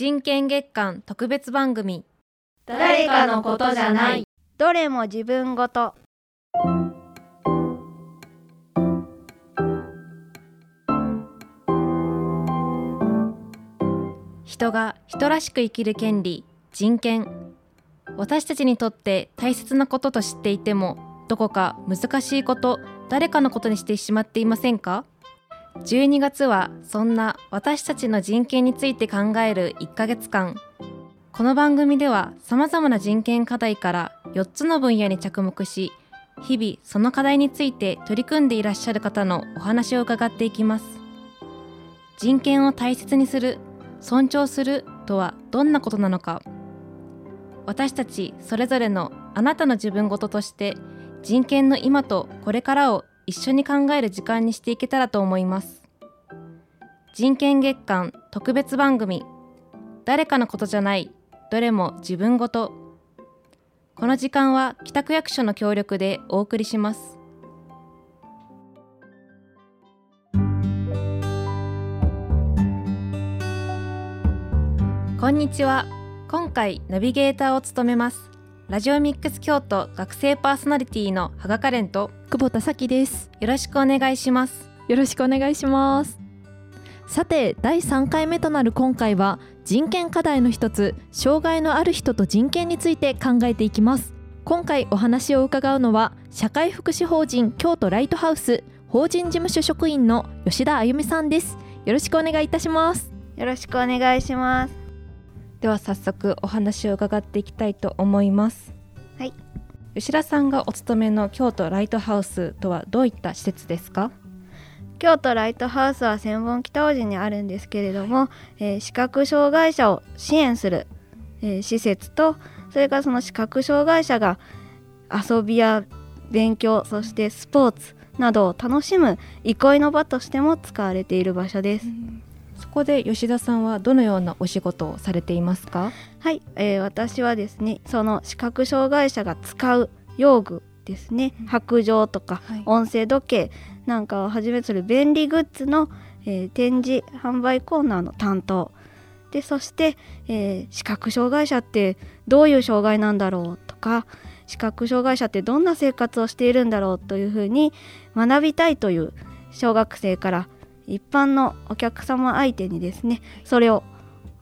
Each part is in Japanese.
人権月間特別番組。誰かのことじゃない。どれも自分ごと。人が人らしく生きる権利人権。私たちにとって大切なことと知っていてもどこか難しいこと誰かのことにしてしまっていませんか？12月はそんな私たちの人権について考える1ヶ月間。この番組ではさまざまな人権課題から4つの分野に着目し日々その課題について取り組んでいらっしゃる方のお話を伺っていきます。人権を大切にする尊重するとはどんなことなのか。私たちそれぞれのあなたの自分ごととして人権の今とこれからを一緒に考える時間にしていけたらと思います。人権月間特別番組。誰かのことじゃない。どれも自分ごと。この時間は北区役所の協力でお送りします。こんにちは。今回ナビゲーターを務めます。ラジオミックス京都学生パーソナリティの羽賀カレンと久保田咲です。よろしくお願いします。よろしくお願いします。さて第3回目となる今回は人権課題の一つ障害のある人と人権について考えていきます。今回お話を伺うのは社会福祉法人京都ライトハウス法人事務所職員の吉田あゆみさんです。よろしくお願いいたします。よろしくお願いしますでは早速お話を伺っていきたいと思います。はい。吉田さんがお勤めの京都ライトハウスとはどういった施設ですか？京都ライトハウスは千本北大路にあるんですけれども、えー視覚障害者を支援する、えー施設とそれからその視覚障害者が遊びや勉強そしてスポーツなどを楽しむ憩いの場としても使われている場所です。そこで吉田さんはどのようなお仕事をされていますか？はい、えー私はですねその視覚障害者が使う用具ですね。白状とかはい。音声時計なんかをはじめする便利グッズの、えー展示販売コーナーの担当。でそして、えー視覚障害者ってどういう障害なんだろうとか視覚障害者ってどんな生活をしているんだろうというふうに学びたいという小学生から一般のお客様相手にですねそれを、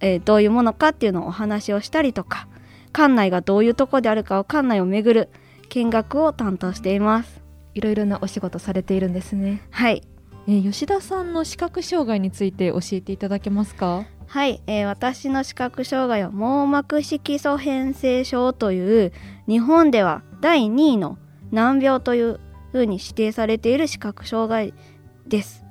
えーどういうものかっていうのをお話をしたりとか館内がどういうとこであるかを館内を巡る見学を担当しています。いろいろなお仕事されているんですねはいえー吉田さんの視覚障害について教えていただけますか？はい、えー私の視覚障害は網膜色素変性症という日本では第2位の難病というふうに指定されている視覚障害です。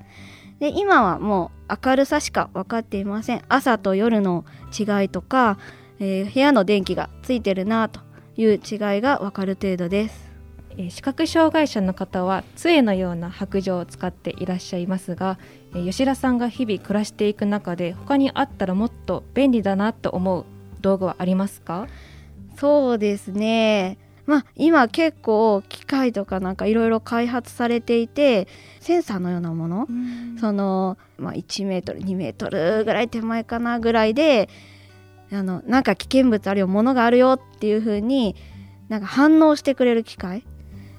で今はもう明るさしか分かっていません。朝と夜の違いとか、えー部屋の電気がついてるなという違いが分かる程度です。えー視覚障害者の方は杖のような白状を使っていらっしゃいますが、えー吉田さんが日々暮らしていく中で他にあったらもっと便利だなと思う道具はありますか？そうですねまあ今結構機械とかなんかいろいろ開発されていてセンサーのようなもの、その、まあ、1メートル2メートルぐらい手前かなぐらいであのなんか危険物あるよ物があるよっていう風になんか反応してくれる機械。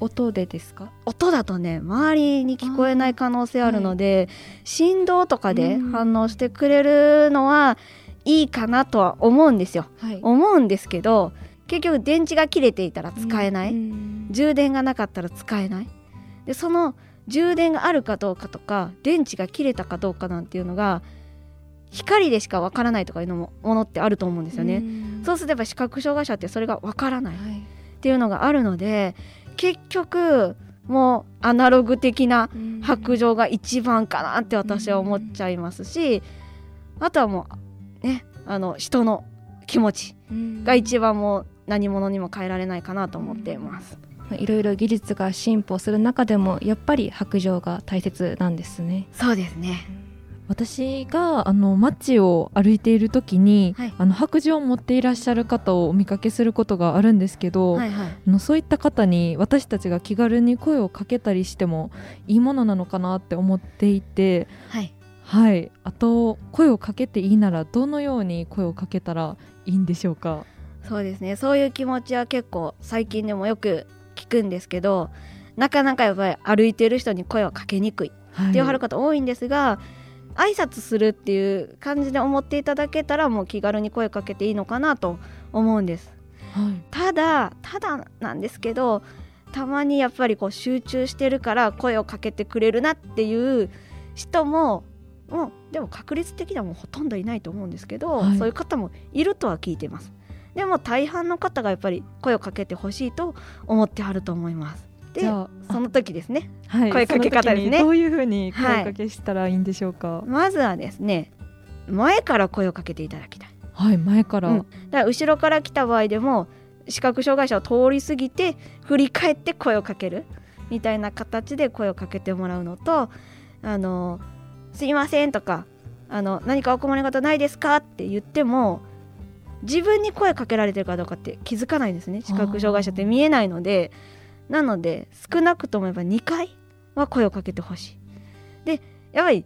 音でですか？音だとね周りに聞こえない可能性あるので、振動とかで反応してくれるのはいいかなとは思うんですよ。はい。思うんですけど結局電池が切れていたら使えない、うん充電がなかったら使えない。でその充電があるかどうかとか電池が切れたかどうかなんていうのが光でしかわからないとかいうのもものってあると思うんですよね、うん。そうすれば視覚障害者ってそれがわからないっはい。ていうのがあるので結局もうアナログ的な白状が一番かなって私は思っちゃいますしあとはもうねあの人の気持ちが一番もう何者にも変えられないかなと思っています。いろいろ技術が進歩する中でもやっぱり白状が大切なんですね。そうですね。私があの街を歩いている時に、はい。あの白状を持っていらっしゃる方をお見かけすることがあるんですけど、はいはい。あのそういった方に私たちが気軽に声をかけたりしてもいいものなのかなって思っていてはい。はい。あと声をかけていいならどのように声をかけたらいいんでしょうか？そうですね。そういう気持ちは結構最近でもよく聞くんですけどなかなかやっぱり歩いてる人に声をかけにくいっていうはる方多いんですが、挨拶するっていう感じで思っていただけたらもう気軽に声かけていいのかなと思うんです。はい。ただただなんですけどたまにやっぱりこう集中してるから声をかけてくれるなっていう人ももうでも確率的にはもうほとんどいないと思うんですけど、はい。そういう方もいるとは聞いてますでも大半の方がやっぱり声をかけてほしいと思ってはると思います。でその時ですね。はい声かけ方ですね。どういうふうに声かけしたらいいんでしょうか？まずはですね前から声をかけていただきたい。はい、前から、うん。だから後ろから来た場合でも視覚障害者を通り過ぎて振り返って声をかける。みたいな形で声をかけてもらうのと「あのすいません」とかあの「何かお困りごとないですか?」って言っても自分に声かけられてるかどうかって気づかないんですね視覚障害者って見えないのでなので少なくともやっぱ2回は声をかけてほしい。でやっぱり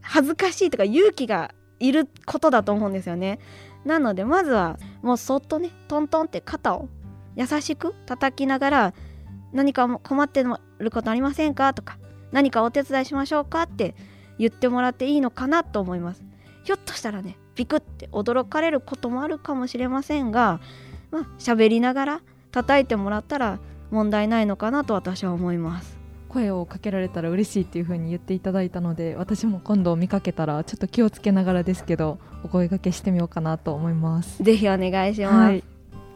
恥ずかしいとか勇気がいることだと思うんですよね。なのでまずはもうそっとねトントンって肩を優しく叩きながら何か困ってることありませんかとか何かお手伝いしましょうかって言ってもらっていいのかなと思いますひょっとしたらねビクって驚かれることもあるかもしれませんがまあ喋りながら叩いてもらったら問題ないのかなと私は思います。声をかけられたら嬉しいっていうふうに言っていただいたので私も今度見かけたらちょっと気をつけながらですけどお声掛けしてみようかなと思います。ぜひお願いします、はい、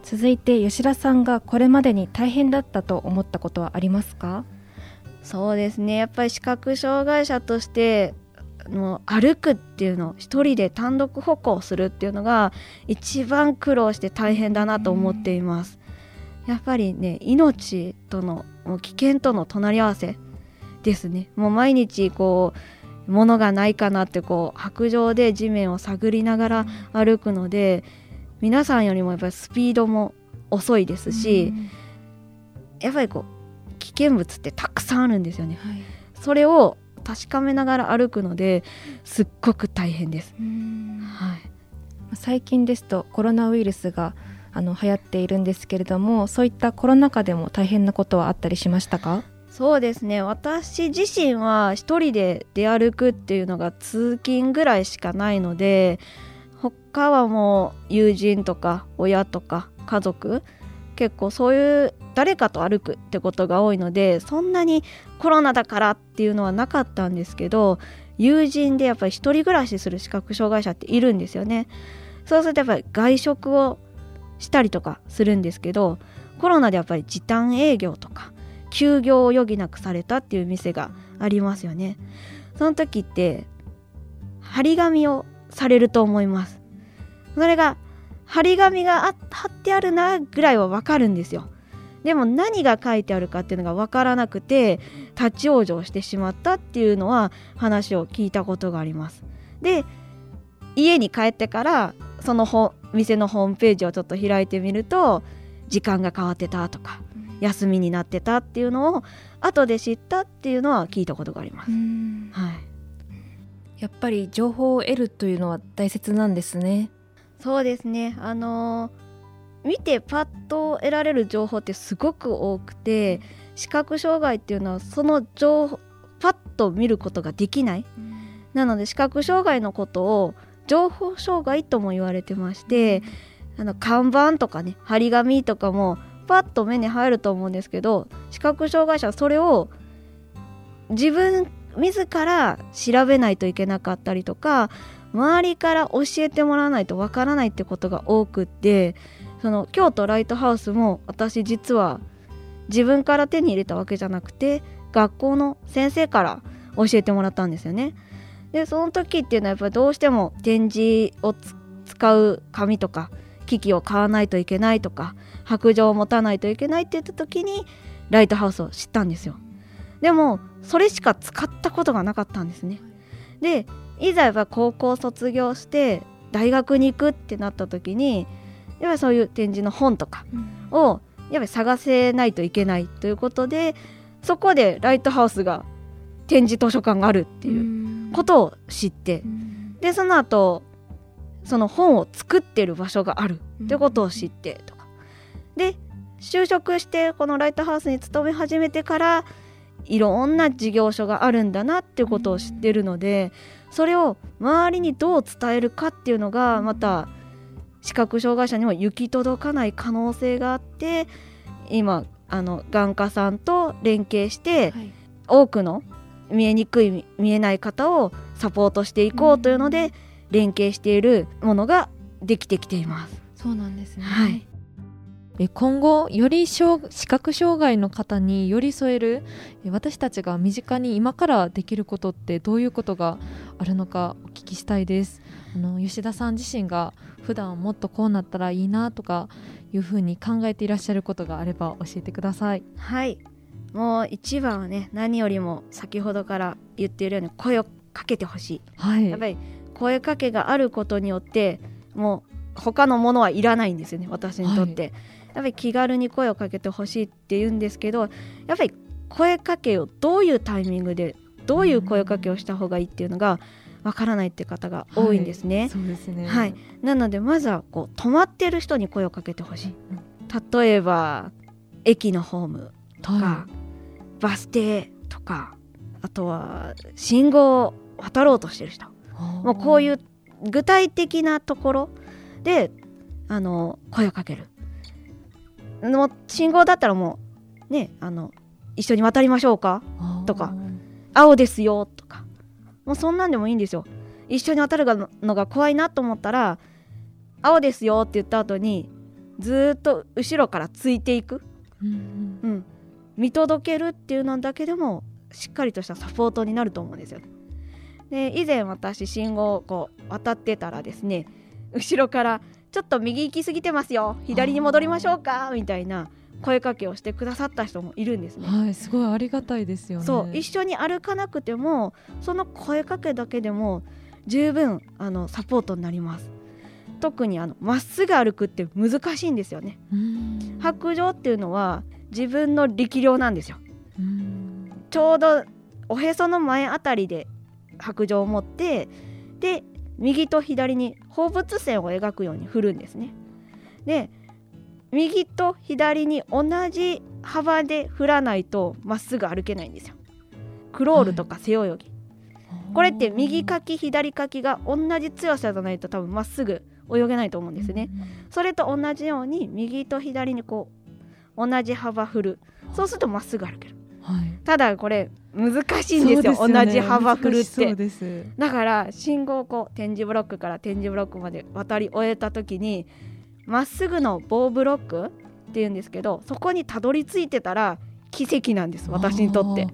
続いて吉田さんがこれまでに大変だったと思ったことはありますか？そうですね。やっぱり視覚障害者としてあの歩くっていうのを一人で単独歩行するっていうのが一番苦労して大変だなと思っています。やっぱりね命とのもう危険との隣り合わせですねもう毎日こう物がないかなってこう白状で地面を探りながら歩くので皆さんよりもやっぱりスピードも遅いですし、やっぱりこう危険物ってたくさんあるんですよね。はいそれを確かめながら歩くのですっごく大変です。はい、最近ですとコロナウイルスがあの流行っているんですけれどもそういったコロナ禍でも大変なことはあったりしましたか？そうですね。私自身は一人で出歩くっていうのが通勤ぐらいしかないので他はもう友人とか親とか家族結構そういう誰かと歩くってことが多いのでそんなにコロナだからっていうのはなかったんですけど友人でやっぱり一人暮らしする視覚障害者っているんですよね。そうするとやっぱり外食をしたりとかするんですけどコロナでやっぱり時短営業とか休業を余儀なくされたっていう店がありますよね。その時って張り紙をされると思います。それが張り紙があ貼ってあるなぐらいはわかるんですよ。でも何が書いてあるかっていうのがわからなくて立ち往生してしまったっていうのは話を聞いたことがあります。で家に帰ってからそのほ店のホームページをちょっと開いてみると時間が変わってたとか休みになってたっていうのを後で知ったっていうのは聞いたことがあります。はい、やっぱり情報を得るというのは大切なんですねそうですね。あのー見てパッと得られる情報ってすごく多くて視覚障害っていうのはその情報パッと見ることができない。なので視覚障害のことを情報障害とも言われてましてあの看板とかね張り紙とかもパッと目に入ると思うんですけど視覚障害者はそれを自分自ら調べないといけなかったりとか周りから教えてもらわないとわからないってことが多くってその京都ライトハウスも私実は自分から手に入れたわけじゃなくて学校の先生から教えてもらったんですよね。でその時っていうのはやっぱりどうしても展示を使う紙とか機器を買わないといけないとか白状を持たないといけないって言った時にライトハウスを知ったんですよ。でもそれしか使ったことがなかったんですね。でいざやっぱ高校卒業して大学に行くってなった時にやっぱりそういう展示の本とかをやっぱり探せないといけないということでそこでライトハウスが展示図書館があるっていうことを知ってでその後その本を作ってる場所があるってことを知ってとか。で就職してこのライトハウスに勤め始めてからいろんな事業所があるんだなっていうことを知ってるのでそれを周りにどう伝えるかっていうのがまた視覚障害者にも行き届かない可能性があって今あの眼科さんと連携して、はい多くの見えにくい見えない方をサポートしていこうというので、連携しているものができてきています。そうなんですね。はいえ今後より障視覚障害の方に寄り添えるえ私たちが身近に今からできることってどういうことがあるのかお聞きしたいです。あの吉田さん自身が普段もっとこうなったらいいなとかいうふうに考えていらっしゃることがあれば教えてください。はい。もう一番はね何よりも先ほどから言っているように声をかけてほしい。はい。やっぱり声かけがあることによってもう他のものはいらないんですよね私にとって、やっぱり気軽に声をかけてほしいって言うんですけどやっぱり声かけをどういうタイミングでどういう声かけをした方がいいっていうのがわからないって方が多いんですね、そうですね。はい。なのでまずはこう止まってる人に声をかけてほしい。例えば駅のホームとか、はバス停とかあとは信号を渡ろうとしてる人。もうこういうう具体的なところであの声をかけるもう信号だったらもうねあの一緒に渡りましょうか？とか。青ですよとか。もうそんなんでもいいんですよ。一緒に渡るのが怖いなと思ったら青ですよって言った後にずーっと後ろからついていく、うんうん、見届けるっていうのだけでもしっかりとしたサポートになると思うんですよ。で以前私信号をこう渡ってたらですね後ろから「ちょっと右行き過ぎてますよ左に戻りましょうか」みたいな声かけをしてくださった人もいるんですね。はいすごいありがたいですよねそう一緒に歩かなくてもその声かけだけでも十分あのサポートになります。特にあのまっすぐ歩くって難しいんですよね。うん白状っていうのは自分の力量なんですよ。うんちょうどおへその前あたりで白状を持ってで右と左に放物線を描くように振るんですね。で右と左に同じ幅で振らないとまっすぐ歩けないんですよ。クロールとか背泳ぎ、これって右かき左かきが同じ強さじゃないと多分まっすぐ泳げないと思うんですね。それと同じように右と左にこう同じ幅振るそうするとまっすぐ歩ける。はいただこれ難しいんですよ。ね。同じ幅振るって。です。だから信号をこう点字ブロックから点字ブロックまで渡り終えた時にまっすぐの棒ブロックっていうんですけどそこにたどり着いてたら奇跡なんです私にとって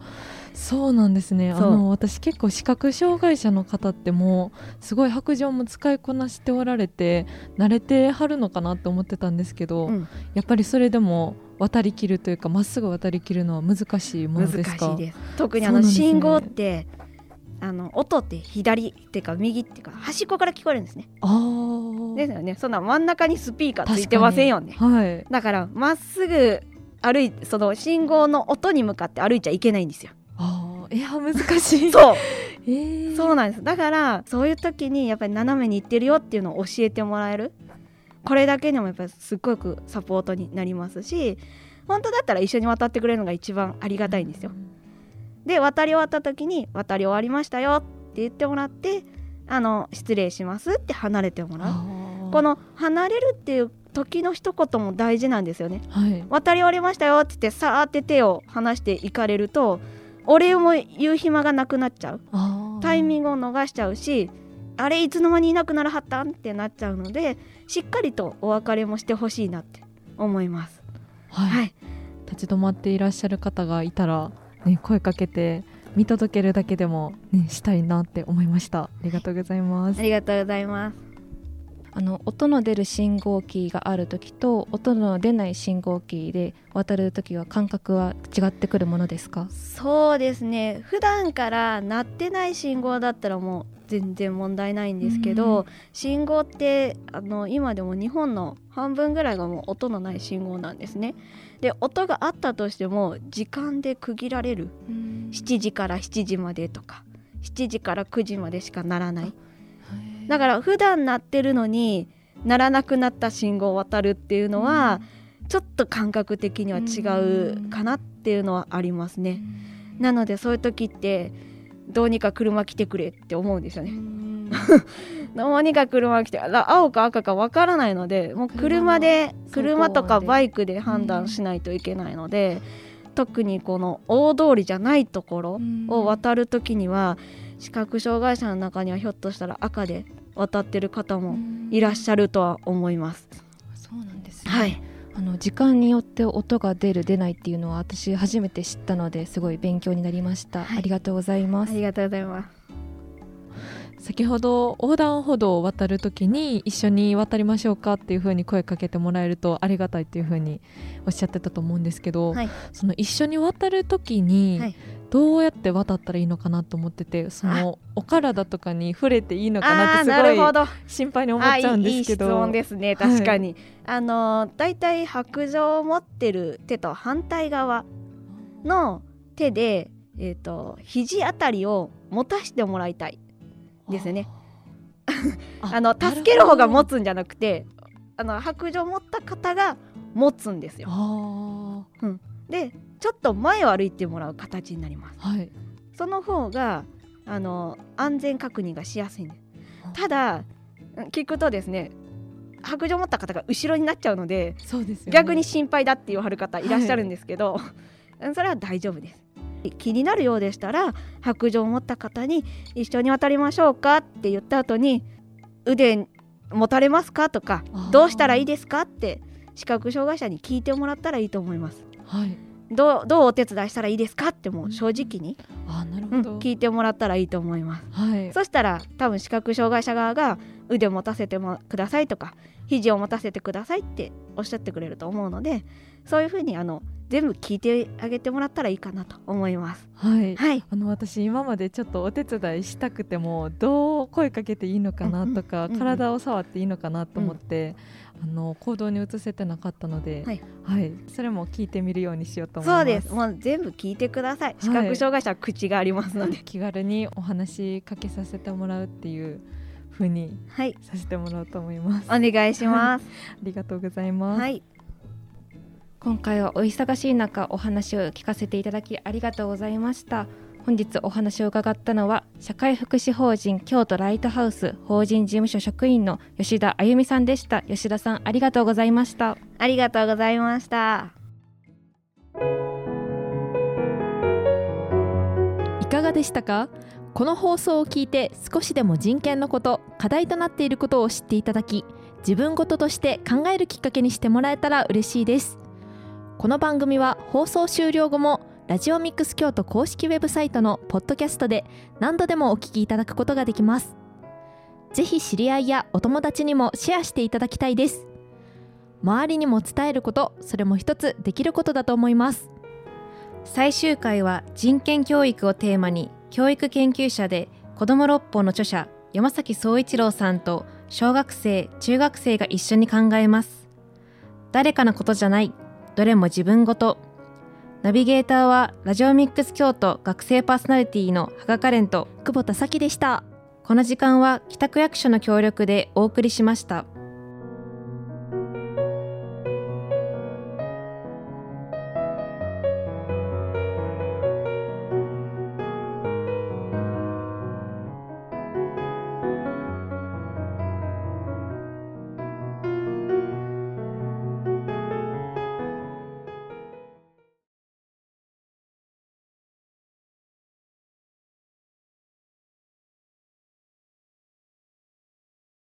そうなんですね。あの私結構視覚障害者の方ってもうすごい白状も使いこなしておられて慣れてはるのかなって思ってたんですけど、うん。やっぱりそれでも渡りきるというかまっすぐ渡りきるのは難しいもの難です。か特にあの信号ってあの音って左っていうか右っていうか端っこから聞こえるんですね。ですよね。そんな真ん中にスピーカーついてませんよね。はい。だからまっすぐ歩いその信号の音に向かって歩いちゃいけないんですよあーいや難しい。そう。えー。そうなんです。だからそういう時にやっぱり斜めに行ってるよっていうのを教えてもらえる？これだけでもやっぱりすっごくサポートになりますし本当だったら一緒に渡ってくれるのが一番ありがたいんですよ。で渡り終わった時に渡り終わりましたよって言ってもらってあの失礼しますって離れてもらう。この離れるっていう時の一言も大事なんですよね。はい。渡り終わりましたよって言ってさーって手を離していかれるとお礼も言う暇がなくなっちゃう。タイミンググを逃しちゃうしあれいつの間にいなくならはったんってなっちゃうのでしっかりとお別れもしてほしいなって思います。はい、はい、立ち止まっていらっしゃる方がいたら、ね、声かけて見届けるだけでも、ね、したいなって思いました。ありがとうございます。ありがとうございます。あの音の出る信号機がある時と音の出ない信号機で渡る時は感覚は違ってくるものですか？そうですね。普段から鳴ってない信号だったらもう全然問題ないんですけど、うん信号ってあの今でも日本の半分ぐらいがもう音のない信号なんですね。で音があったとしても時間で区切られる。7時から7時までとか7時から9時までしかならないだから普段鳴ってるのに鳴らなくなった信号を渡るっていうのは、ちょっと感覚的には違うかなっていうのはありますね。なのでそういう時ってどうにか車来てくれって思うんですよね。どうにか車来て青か赤かわからないのでもう車で車。とかバイクで判断しないといけないので、特にこの大通りじゃないところを渡る時には視覚障害者の中にはひょっとしたら赤で渡ってる方もいらっしゃるとは思います。そうなんです、ね、はい。あの時間によって音が出る出ないっていうのは私初めて知ったのですごい勉強になりました、はい、ありがとうございます。ありがとうございます。先ほど横断歩道を渡るときに一緒に渡りましょうかっていうふうに声かけてもらえるとありがたいっていうふうにおっしゃってたと思うんですけど、はい、その一緒に渡るときに、どうやって渡ったらいいのかなと思っててそのお体とかに触れていいのかなってすごい心配に思っちゃうんですけど。いい質問ですね。確かに、はい、あのだいたい白状を持ってる手と反対側の手で、えーと、肘あたりを持たせてもらいたいですね。あ の助ける方が持つんじゃなくてあの白状を持った方が持つんですよ。うん、でちょっと前を歩いてもらう形になります。はい、その方があの安全確認がしやすいんです。ただ聞くとですね白状を持った方が後ろになっちゃうのでそうです、ね、逆に心配だって言わはる方いらっしゃるんですけど、はい、それは大丈夫です。気になるようでしたら白状を持った方に一緒に渡りましょうかって言った後に腕持たれますか？とかどうしたらいいですか？って視覚障害者に聞いてもらったらいいと思います。はいどうどうお手伝いしたらいいですかってもう正直に、うん、あなるほど、うん、聞いてもらったらいいと思います、はい、そしたら多分視覚障害者側が腕を持たせてもくださいとか肘を持たせてくださいっておっしゃってくれると思うのでそういうふうにあの全部聞いてあげてもらったらいいかなと思います。はい、はい、あの私今までちょっとお手伝いしたくてもどう声かけていいのかなとか、うんうん、体を触っていいのかなと思って、あの行動に移せてなかったので、はい、はい、それも聞いてみるようにしようと思います。そうです。もう全部聞いてください。視覚障害者は口がありますので、はい、気軽にお話かけさせてもらうっていうふうにさせてもらおうと思います。お願いします。ありがとうございます。はい。今回はお忙しい中お話を聞かせていただきありがとうございました。本日お話を伺ったのは社会福祉法人京都ライトハウス法人事務所職員の吉田あゆみさんでした。吉田さんありがとうございました。ありがとうございました。いかがでしたか？この放送を聞いて少しでも人権のこと課題となっていることを知っていただき自分事として考えるきっかけにしてもらえたら嬉しいです。この番組は放送終了後もラジオミックス京都公式ウェブサイトのポッドキャストで何度でもお聞きいただくことができます。ぜひ知り合いやお友達にもシェアしていただきたいです。周りにも伝えること、それも一つできることだと思います。最終回は人権教育をテーマに教育研究者で子ども六法の著者山崎総一郎さんと小学生中学生が一緒に考えます誰かのことじゃないどれも自分ごとナビゲーターはラジオミックス京都学生パーソナリティのハガカレンと久保田咲でしたこの時間は北区役所の協力でお送りしました。